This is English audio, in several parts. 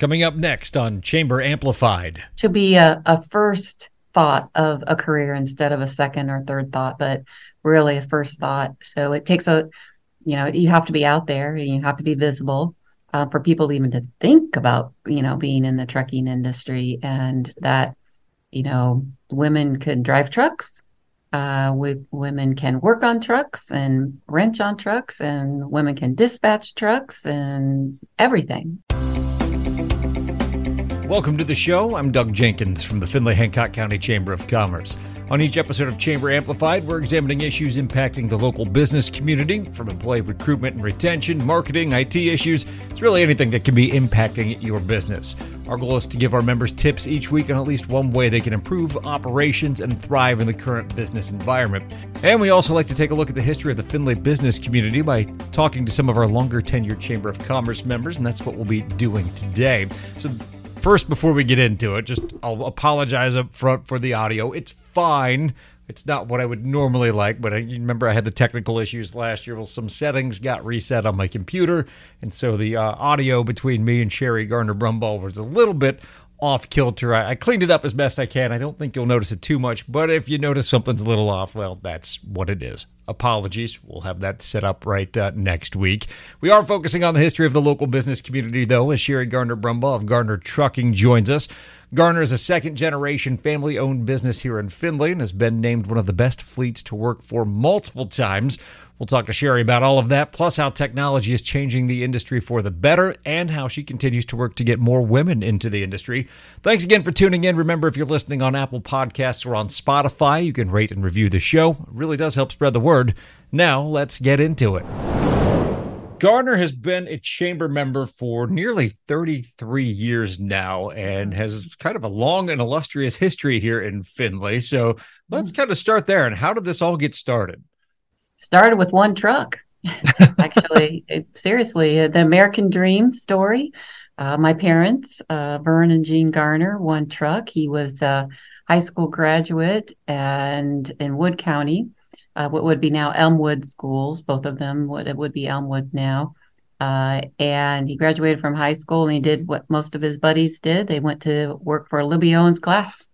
Coming up next on Chamber Amplified. Should be a, a first thought of a career instead of a second or third thought, but really a first thought. So it takes a, you know, you have to be out there, and you have to be visible uh, for people even to think about, you know, being in the trucking industry and that, you know, women can drive trucks. Uh, we, women can work on trucks and wrench on trucks, and women can dispatch trucks and everything. Welcome to the show. I'm Doug Jenkins from the Findlay Hancock County Chamber of Commerce. On each episode of Chamber Amplified, we're examining issues impacting the local business community, from employee recruitment and retention, marketing, IT issues. It's really anything that can be impacting your business. Our goal is to give our members tips each week on at least one way they can improve operations and thrive in the current business environment. And we also like to take a look at the history of the Findlay business community by talking to some of our longer tenured Chamber of Commerce members, and that's what we'll be doing today. So First, before we get into it, just I'll apologize up front for the audio. It's fine. It's not what I would normally like, but I remember I had the technical issues last year. Well, some settings got reset on my computer, and so the uh, audio between me and Sherri Garner Brumbaugh was a little bit off kilter. I, I, cleaned it up as best I can. I don't think you'll notice it too much, but if you notice something's a little off, well, that's what it is apologies. We'll have that set up right uh, next week. We are focusing on the history of the local business community, though, as Sherri Garner Brumbaugh of Garner Trucking joins us. Garner is a second generation family owned business here in Findlay and has been named one of the best fleets to work for multiple times. We'll talk to Sherri about all of that, plus how technology is changing the industry for the better and how she continues to work to get more women into the industry. Thanks again for tuning in. Remember, if you're listening on Apple Podcasts or on Spotify, you can rate and review the show. It really does help spread the word. Now, let's get into it. Garner has been a chamber member for nearly 33 years now and has kind of a long and illustrious history here in Findlay. So let's kind of start there. And how did this all get started? started with one truck. Actually, it, seriously, uh, the American Dream story. Uh, my parents, uh, Vern and Jean Garner, one truck. He was a high school graduate and in Wood County, uh, what would be now Elmwood schools. Both of them would it would be Elmwood now. Uh, and he graduated from high school and he did what most of his buddies did. They went to work for Libbey Owens Glass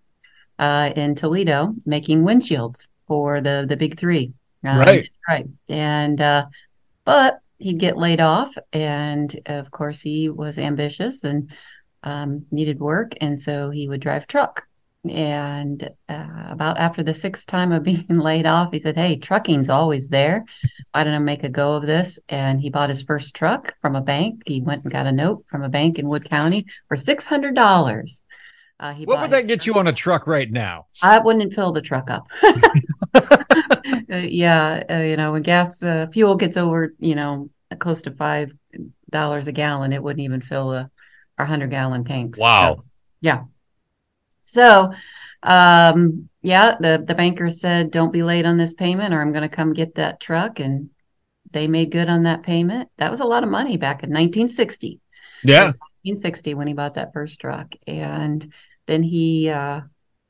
uh, in Toledo, making windshields for the the big three. Um, right. Right. And, uh, but he'd get laid off. And of course, he was ambitious and um, needed work. And so he would drive truck. And uh, about after the sixth time of being laid off, he said, Hey, trucking's always there. Why don't I make a go of this? And he bought his first truck from a bank. He went and got a note from a bank in Wood County for $600. Uh, what would that get you on a truck right now? I wouldn't fill the truck up. uh, yeah, uh, you know, when gas uh, fuel gets over, you know, close to five dollars a gallon, it wouldn't even fill a, our hundred gallon tanks. Wow. So, yeah. So, um, yeah, the the banker said, "Don't be late on this payment, or I'm going to come get that truck." And they made good on that payment. That was a lot of money back in 1960. Yeah. 1960 when he bought that first truck, and then he uh,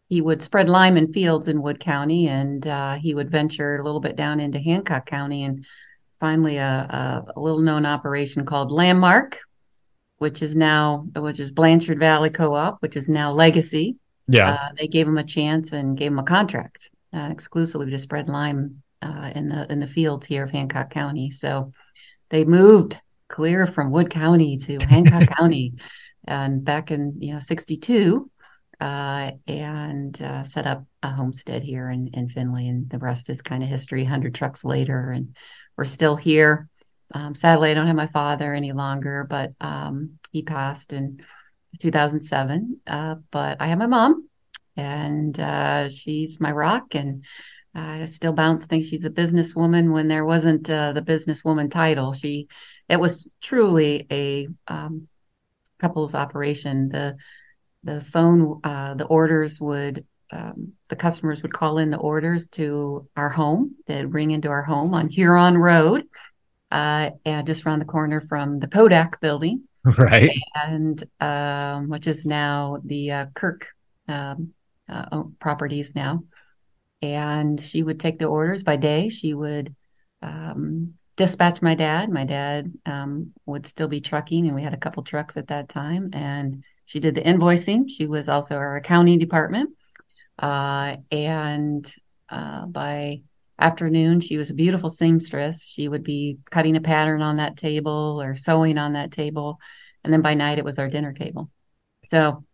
he would spread lime in fields in Wood County, and uh, he would venture a little bit down into Hancock County, and finally a, a, a little known operation called Landmark, which is now which is Blanchard Valley Co-op, which is now Legacy. Yeah, uh, they gave him a chance and gave him a contract uh, exclusively to spread lime uh, in the in the fields here of Hancock County. So they moved clear from Wood County to Hancock County, and back in you know '62 uh, and uh, set up a homestead here in, in Findlay. And the rest is kind of history 100 trucks later. And we're still here. Um, sadly, I don't have my father any longer, but um, he passed in 2007. Uh, but I have my mom, and uh, she's my rock. And I still bounce think she's a businesswoman when there wasn't uh, the businesswoman title. She, it was truly a um, couples operation. The the phone, uh, the orders would, um, the customers would call in the orders to our home. They'd ring into our home on Huron Road, uh, and just around the corner from the Kodak building. Right. And, um, which is now the uh, Kirk um, uh, properties now. And she would take the orders by day. She would um, dispatch my dad. My dad um, would still be trucking, and we had a couple trucks at that time. And she did the invoicing. She was also our accounting department. Uh, and uh, by afternoon, she was a beautiful seamstress. She would be cutting a pattern on that table or sewing on that table. And then by night, it was our dinner table. So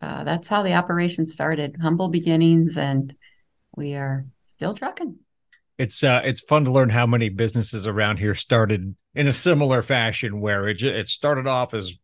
uh, that's how the operation started. Humble beginnings, and we are still trucking. It's uh, it's fun to learn how many businesses around here started in a similar fashion, where it it started off as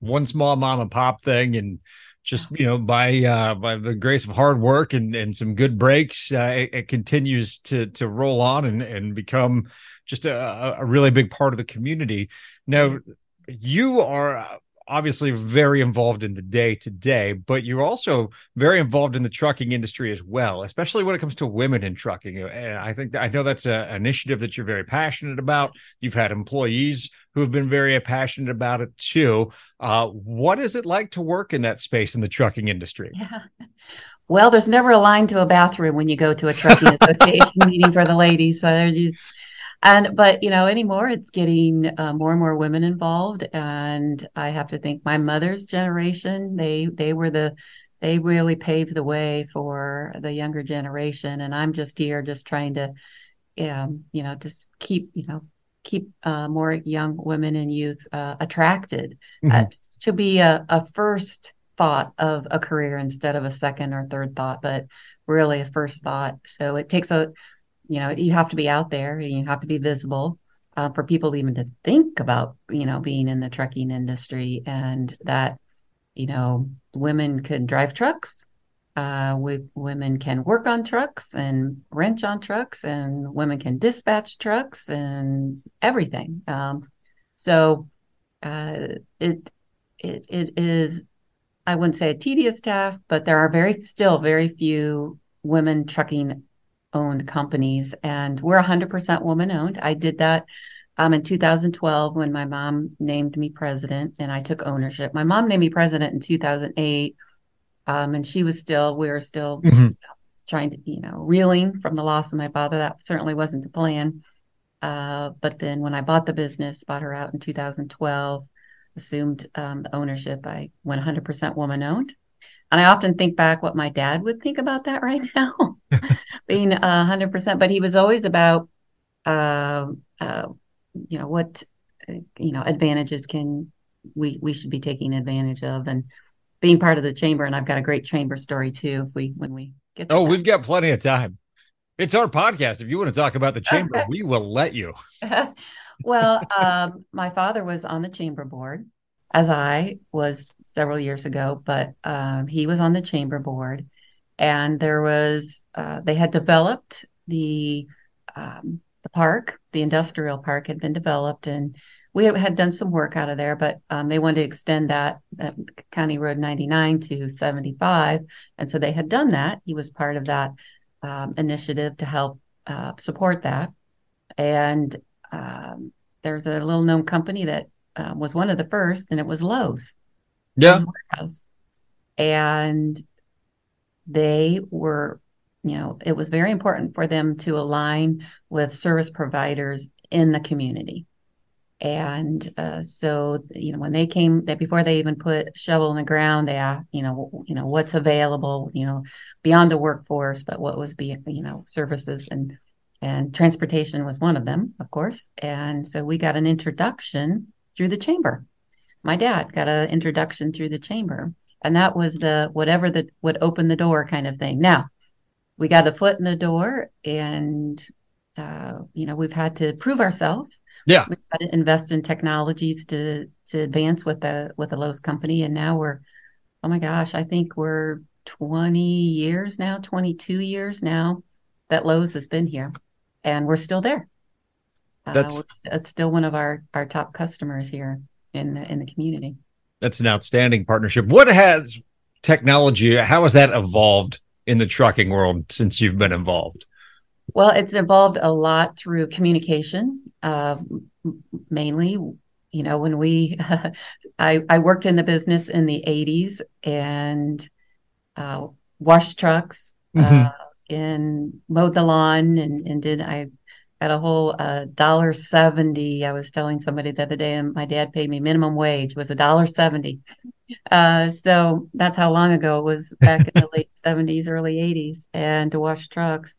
one small mom and pop thing, and just you know by uh, by the grace of hard work and and some good breaks, uh, it, it continues to to roll on and and become just a, a really big part of the community. Now, you are obviously very involved in the day to day, but you're also very involved in the trucking industry as well, especially when it comes to women in trucking. And I think I know that's an initiative that you're very passionate about. You've had employees who have been very passionate about it too. Uh, what is it like to work in that space in the trucking industry? Yeah. Well, there's never a line to a bathroom when you go to a trucking association meeting for the ladies. So there's just and but you know anymore it's getting uh, more and more women involved and i have to think my mother's generation they they were the they really paved the way for the younger generation and i'm just here just trying to um, you know just keep you know keep uh, more young women and youth uh, attracted mm-hmm. uh, to be a, a first thought of a career instead of a second or third thought but really a first thought so it takes a you know you have to be out there you have to be visible uh, for people even to think about you know being in the trucking industry and that you know women could drive trucks uh, we, women can work on trucks and wrench on trucks and women can dispatch trucks and everything um, so uh, it it it is I wouldn't say a tedious task, but there are very still very few women trucking owned companies, and we're 100% woman owned. I did that um, in 2012 when my mom named me president and I took ownership. My mom named me president in 2008, um, and she was still, we were still mm-hmm. trying to, you know, reeling from the loss of my father. That certainly wasn't the plan. Uh, but then when I bought the business, bought her out in 2012, assumed um, the ownership, I went 100% woman owned. And I often think back what my dad would think about that right now, being hundred percent. But he was always about, uh, uh, you know, what, you know, advantages can we we should be taking advantage of, and being part of the chamber. And I've got a great chamber story too. If we when we get. Oh, we've got plenty of time. It's our podcast. If you want to talk about the chamber, we will let you. well, um, my father was on the chamber board as I was several years ago, but um, he was on the chamber board, and there was uh, they had developed the um, the park, the industrial park had been developed, and we had done some work out of there, but um, they wanted to extend that, that, County Road 99 to 75, and so they had done that. He was part of that um, initiative to help uh, support that, and um, there's a little known company that uh, was one of the first, and it was Lowe's. Yeah. Warehouse. And they were, you know, it was very important for them to align with service providers in the community. And uh, so, you know, when they came, that before they even put shovel in the ground, they asked, you know, you know, what's available, you know, beyond the workforce, but what was being, you know, services and and transportation was one of them, of course. And so we got an introduction through the chamber. My dad got an introduction through the chamber, and that was the whatever that would open the door kind of thing. Now, we got a foot in the door, and uh, you know we've had to prove ourselves. Yeah, we've got to invest in technologies to to advance with the with the Lowe's company, and now we're oh my gosh, I think we're 20 years now, 22 years now that Lowe's has been here, and we're still there. Uh, that's, that's still one of our our top customers here in the, in the community. That's an outstanding partnership. What has technology? How has that evolved in the trucking world since you've been involved? Well, it's evolved a lot through communication, uh, mainly. You know, when we, I, I worked in the business in the 80s and uh, washed trucks mm-hmm. uh, and mowed the lawn and, and did, I at a whole uh, dollar seventy. I was telling somebody the other day, and my dad paid me minimum wage was a dollar seventy. Uh, so that's how long ago it was back in the late seventies, early eighties, and to wash trucks.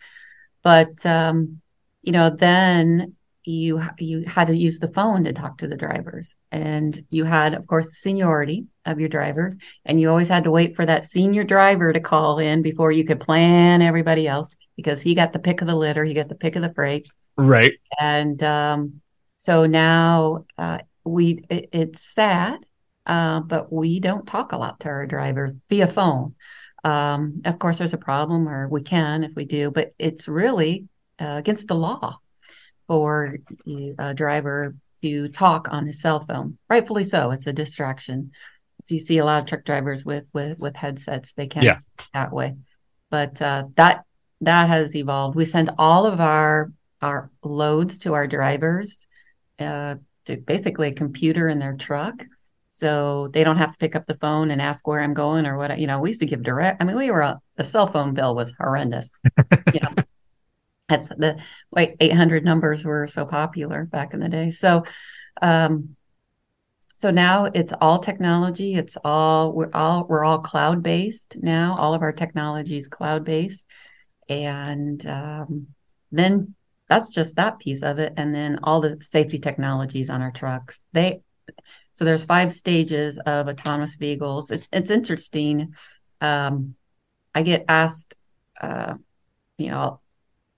But um, you know, then you you had to use the phone to talk to the drivers, and you had, of course, seniority of your drivers, and you always had to wait for that senior driver to call in before you could plan everybody else because he got the pick of the litter, he got the pick of the freight, right? And um, so now uh, we it, it's sad, uh, but we don't talk a lot to our drivers via phone. Um, of course, there's a problem, or we can if we do, but it's really uh, against the law for a driver to talk on his cell phone. Rightfully so. It's a distraction. So you see a lot of truck drivers with with with headsets. They can't yeah. that way. But uh, that that has evolved. We send all of our our loads to our drivers uh, to basically a computer in their truck. So they don't have to pick up the phone and ask where I'm going or what. You know, we used to give direct. I mean, we were the cell phone bill was horrendous. you know, that's the like 800 numbers were so popular back in the day. So, um, so now it's all technology. It's all we're all we're all cloud based now. All of our technology is cloud based, and um, then that's just that piece of it. And then all the safety technologies on our trucks. They so there's five stages of autonomous vehicles. It's it's interesting. Um, I get asked, uh, you know,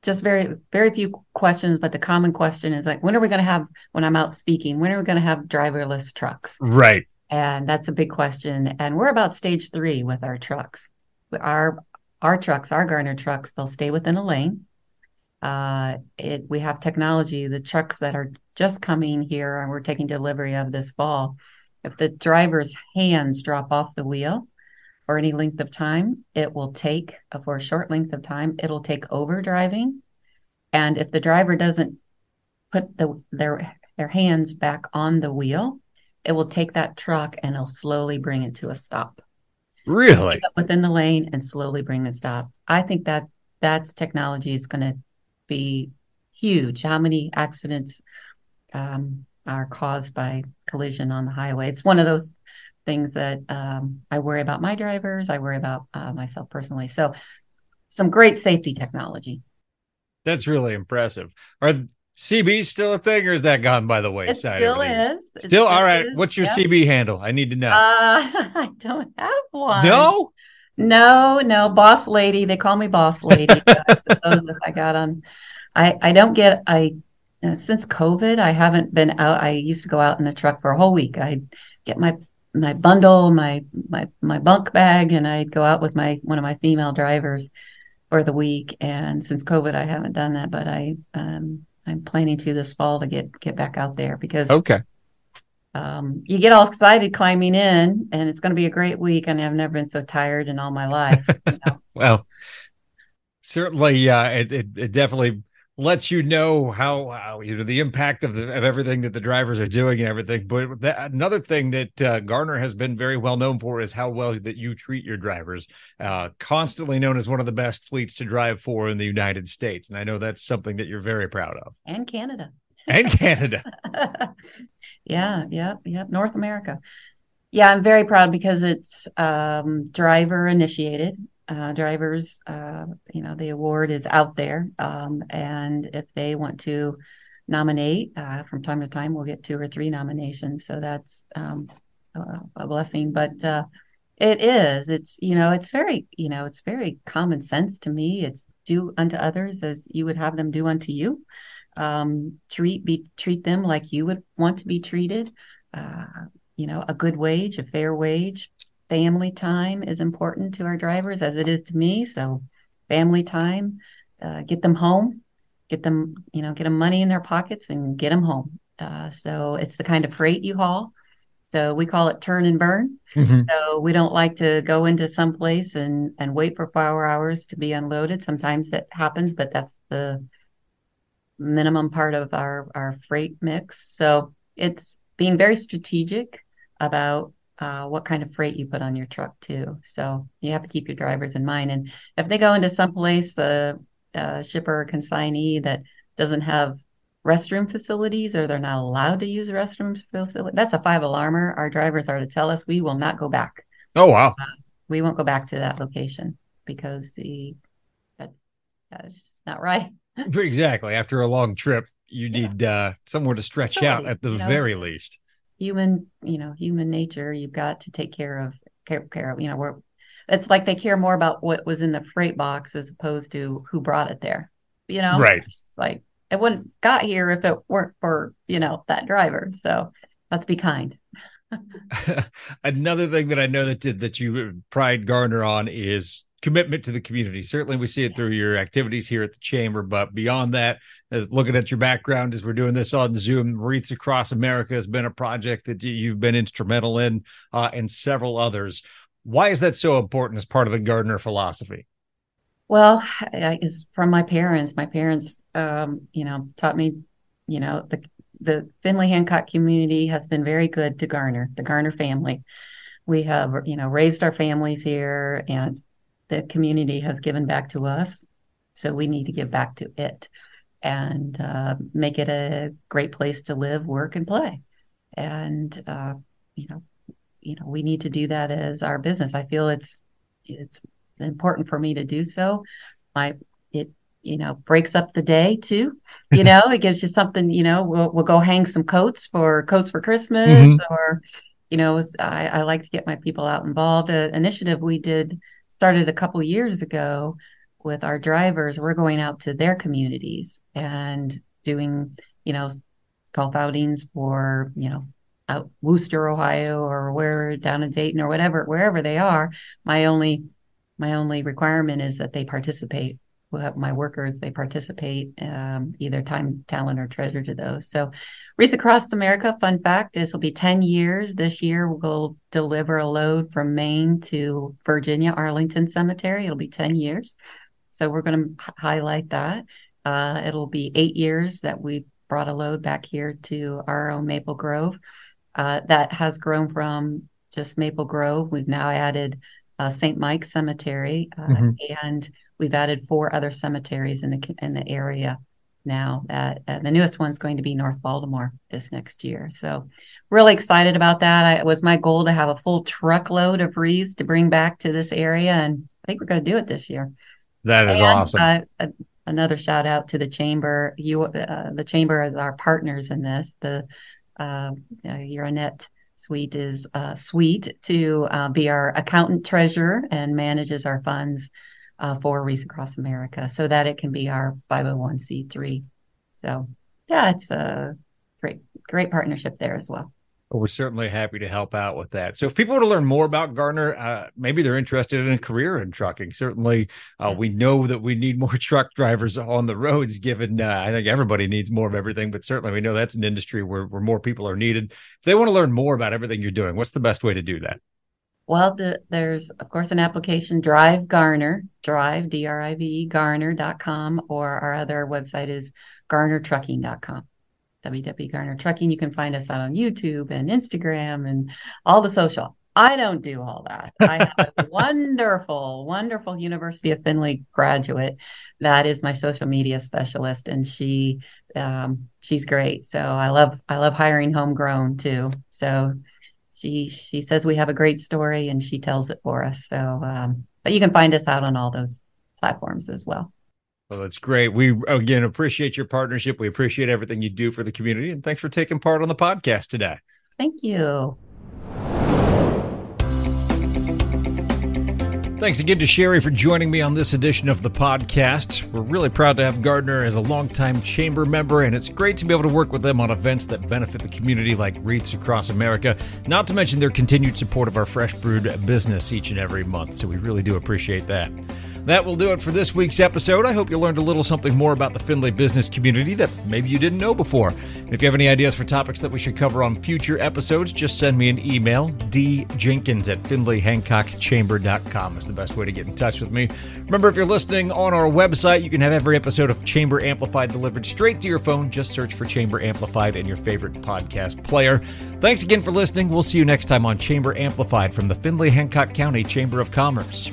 just very very few questions but the common question is like when are we going to have when i'm out speaking when are we going to have driverless trucks? Right. And that's a big question. And we're about stage three with our trucks. Our our trucks our garner trucks they'll stay within a lane. Uh, it, we have technology. The trucks that are just coming here and we're taking delivery of this fall if the driver's hands drop off the wheel for any length of time. It will take, uh, for a short length of time, it'll take over driving. And if the driver doesn't put the, their their hands back on the wheel, it will take that truck and it'll slowly bring it to a stop. Really? Within the lane and slowly bring a stop. I think that that's technology is going to be huge. How many accidents um, are caused by collision on the highway? It's one of those things that um, I worry about my drivers. I worry about uh, myself personally. So, some great safety technology. That's really impressive. Are CBs still a thing, or is that gone by the wayside? It still is. Still, still all right. Is. What's your yep. CB handle? I need to know. Uh, I don't have one. No. No, no, boss lady. They call me boss lady. I got on, I I don't get I uh, since COVID. I haven't been out. I used to go out in the truck for a whole week. I get my my bundle, my my my bunk bag, and I'd go out with my one of my female drivers for the week. And since COVID, I haven't done that, but I um, I'm planning to this fall to get get back out there because okay. Um, you get all excited climbing in, and it's going to be a great week. And I've never been so tired in all my life. You know? well, certainly, yeah, uh, it, it, it definitely lets you know how, how you know the impact of the of everything that the drivers are doing and everything. But that, another thing that uh, Garner has been very well known for is how well that you treat your drivers. Uh, constantly known as one of the best fleets to drive for in the United States, and I know that's something that you're very proud of. And Canada. And Canada. yeah, yeah, yeah. North America. Yeah, I'm very proud because it's um, driver initiated uh, drivers, uh, you know, the award is out there. Um, and if they want to nominate uh, from time to time, we'll get two or three nominations. So that's um, a, a, blessing. But uh, it is, it's, you know, it's very, you know, it's very common sense to me. It's do unto others as you would have them do unto you. Um, treat be treat them like you would want to be treated. Uh, you know, a good wage, a fair wage, family time is important to our drivers as it is to me. So family time, uh, get them home, get them, you know, get them money in their pockets and get them home. Uh, so it's the kind of freight you haul. So we call it turn and burn. Mm-hmm. So we don't like to go into some place and and wait for four hours to be unloaded. Sometimes that happens, but that's the minimum part of our our freight mix. So it's being very strategic about uh, what kind of freight you put on your truck too. So you have to keep your drivers in mind. And if they go into some place, a, a shipper or consignee that doesn't have restroom facilities or they're not allowed to use restrooms facility. That's a five alarmer. Our drivers are to tell us we will not go back. Oh wow. Uh, we won't go back to that location because the that's that's just not right. exactly. After a long trip, you need yeah. uh, somewhere to stretch Somebody, out at the you know, very least. Human, you know, human nature. You've got to take care of care, care of. You know, we're. It's like they care more about what was in the freight box as opposed to who brought it there. You know, right? It's like it wouldn't got here if it weren't for you know that driver. So let's be kind. Another thing that I know that did that you uh, pride Garner on is commitment to the community. Certainly, we see it through your activities here at the chamber, but beyond that, as looking at your background as we're doing this on Zoom, Wreaths Across America has been a project that you've been instrumental in, uh, and several others. Why is that so important as part of the Garner philosophy? Well, it's from my parents. My parents, um, you know, taught me, you know, the the Findlay Hancock community has been very good to Garner, the Garner family. We have, you know, raised our families here and the community has given back to us. So we need to give back to it and uh, make it a great place to live, work, and play. And uh, you know, you know, we need to do that as our business. I feel it's it's important for me to do so. My it you know breaks up the day too. You know, it gives you something. You know, we'll we'll go hang some coats for coats for Christmas mm-hmm. or you know, I, I like to get my people out involved. An initiative we did started a couple years ago with our drivers. We're going out to their communities and doing, you know, golf outings for, you know, out Wooster, Ohio, or where down in Dayton or whatever, wherever they are. My only my only requirement is that they participate my workers they participate um, either time talent or treasure to those. So Wreaths Across America fun fact this will be 10 years. This year we'll deliver a load from maine to virginia arlington cemetery. It'll be 10 years. So we're going to highlight that. Uh, it'll be eight years that we brought a load back here to our own maple grove. Uh, that has grown from just maple grove. We've now added uh, St. Mike's Cemetery, uh, mm-hmm. and we've added four other cemeteries in the in the area now. Uh, the newest one's going to be North Baltimore this next year. So, really excited about that. I, it was my goal to have a full truckload of wreaths to bring back to this area, and I think we're going to do it this year. That is and, awesome. Uh, another shout out to the chamber. You, uh, the chamber is our partners in this. The uh, Annette Sweet is uh, Sweet to uh, be our accountant treasurer and manages our funds uh, for Wreaths Across America so that it can be our 501c3. So, yeah, it's a great, great partnership there as well. Well, we're certainly happy to help out with that. So, if people want to learn more about Garner, uh, maybe they're interested in a career in trucking. Certainly, uh, we know that we need more truck drivers on the roads. Given uh, I think everybody needs more of everything, but certainly we know that's an industry where where more people are needed. If they want to learn more about everything you're doing, what's the best way to do that? Well, the, there's of course an application, Drive Garner, Drive D R I V E Garner.com, or our other website is GarnerTrucking.com. WW Garner Trucking. You can find us out on YouTube and Instagram and all the social. I don't do all that. I have a wonderful, wonderful University of Findlay graduate that is my social media specialist, and she um, she's great. So I love I love hiring homegrown too. So she she says we have a great story, and she tells it for us. So, um, but you can find us out on all those platforms as well. Well, that's great. We again appreciate your partnership. We appreciate everything you do for the community, and thanks for taking part on the podcast today. Thank you. Thanks again to Sherri for joining me on this edition of the podcast. We're really proud to have Garner as a longtime chamber member, and it's great to be able to work with them on events that benefit the community like Wreaths Across America, not to mention their continued support of our fresh brewed business each and every month. So we really do appreciate that. That will do it for this week's episode. I hope you learned a little something more about the Findlay business community that maybe you didn't know before. If you have any ideas for topics that we should cover on future episodes, just send me an email. djenkins at findlayhancockchamber.com is the best way to get in touch with me. Remember, if you're listening on our website, you can have every episode of Chamber Amplified delivered straight to your phone. Just search for Chamber Amplified in your favorite podcast player. Thanks again for listening. We'll see you next time on Chamber Amplified from the Findlay Hancock County Chamber of Commerce.